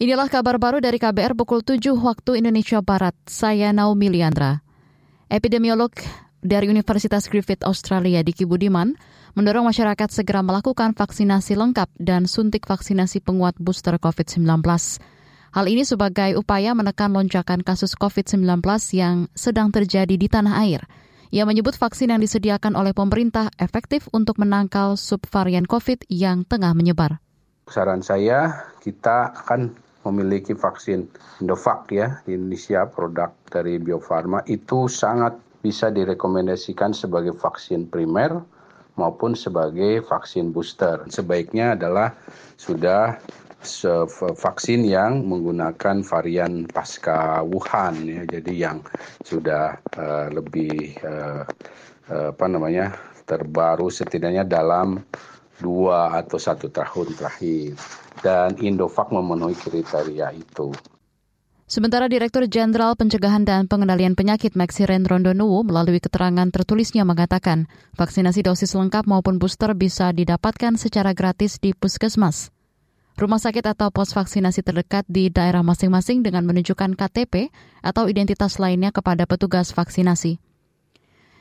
Inilah kabar baru dari KBR pukul 7 waktu Indonesia Barat. Saya Naomi Liandra. Epidemiolog dari Universitas Griffith Australia Diki Budiman mendorong masyarakat segera melakukan vaksinasi lengkap dan suntik vaksinasi penguat booster COVID-19. Hal ini sebagai upaya menekan lonjakan kasus COVID-19 yang sedang terjadi di tanah air. Ia menyebut vaksin yang disediakan oleh pemerintah efektif untuk menangkal subvarian COVID yang tengah menyebar. Saran saya, kita akan memiliki vaksin Indovac ya di Indonesia produk dari Bio Farma itu sangat bisa direkomendasikan sebagai vaksin primer maupun sebagai vaksin booster. Sebaiknya adalah sudah vaksin yang menggunakan varian pasca Wuhan ya. Jadi yang sudah uh, lebih uh, apa namanya terbaru setidaknya dalam dua atau satu tahun terakhir. Dan Indovac memenuhi kriteria itu. Sementara Direktur Jenderal Pencegahan dan Pengendalian Penyakit Maxiren Rondonuwu melalui keterangan tertulisnya mengatakan vaksinasi dosis lengkap maupun booster bisa didapatkan secara gratis di puskesmas. Rumah sakit atau pos vaksinasi terdekat di daerah masing-masing dengan menunjukkan KTP atau identitas lainnya kepada petugas vaksinasi.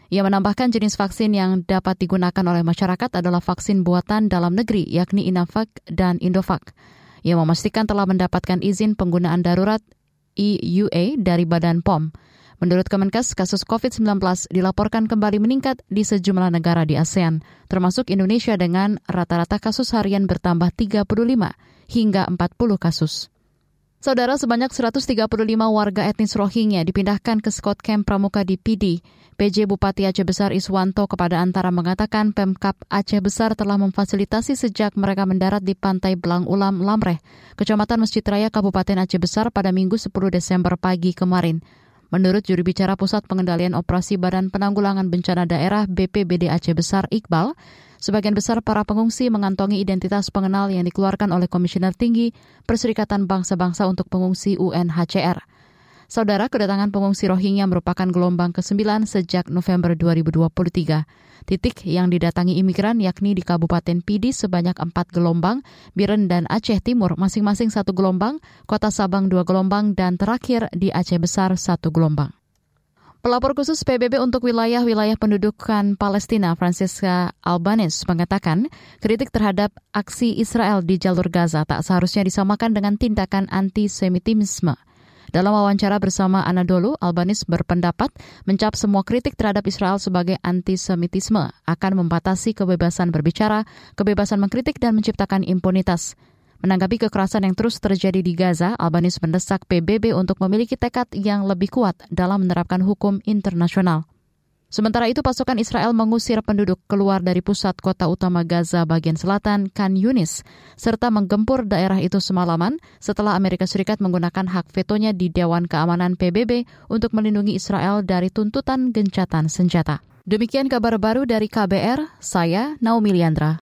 Ia menambahkan jenis vaksin yang dapat digunakan oleh masyarakat adalah vaksin buatan dalam negeri, yakni Inavac dan Indovac. Ia memastikan telah mendapatkan izin penggunaan darurat EUA dari Badan POM. Menurut Kemenkes, kasus COVID-19 dilaporkan kembali meningkat di sejumlah negara di ASEAN, termasuk Indonesia dengan rata-rata kasus harian bertambah 35 hingga 40 kasus. Saudara sebanyak 135 warga etnis Rohingya dipindahkan ke Scott Camp Pramuka di PD. PJ Bupati Aceh Besar Iswanto kepada antara mengatakan Pemkap Aceh Besar telah memfasilitasi sejak mereka mendarat di Pantai Belang Ulam, Lamreh, Kecamatan Masjid Raya Kabupaten Aceh Besar pada Minggu 10 Desember pagi kemarin. Menurut juri bicara Pusat Pengendalian Operasi Badan Penanggulangan Bencana Daerah BPBD Aceh Besar Iqbal, Sebagian besar para pengungsi mengantongi identitas pengenal yang dikeluarkan oleh Komisioner Tinggi Perserikatan Bangsa-Bangsa untuk Pengungsi UNHCR. Saudara, kedatangan pengungsi Rohingya merupakan gelombang ke-9 sejak November 2023. Titik yang didatangi imigran yakni di Kabupaten Pidi sebanyak empat gelombang, Biren dan Aceh Timur masing-masing satu gelombang, Kota Sabang dua gelombang, dan terakhir di Aceh Besar satu gelombang. Pelapor khusus PBB untuk wilayah-wilayah pendudukan Palestina, Francisca Albanese, mengatakan kritik terhadap aksi Israel di jalur Gaza tak seharusnya disamakan dengan tindakan antisemitisme. Dalam wawancara bersama Anadolu, Albanese berpendapat mencap semua kritik terhadap Israel sebagai antisemitisme akan membatasi kebebasan berbicara, kebebasan mengkritik, dan menciptakan impunitas. Menanggapi kekerasan yang terus terjadi di Gaza, Albanese mendesak PBB untuk memiliki tekad yang lebih kuat dalam menerapkan hukum internasional. Sementara itu, pasukan Israel mengusir penduduk keluar dari pusat kota utama Gaza bagian selatan, Khan Yunis, serta menggempur daerah itu semalaman setelah Amerika Serikat menggunakan hak vetonya di Dewan Keamanan PBB untuk melindungi Israel dari tuntutan gencatan senjata. Demikian kabar baru dari KBR, saya Naomi Liandra.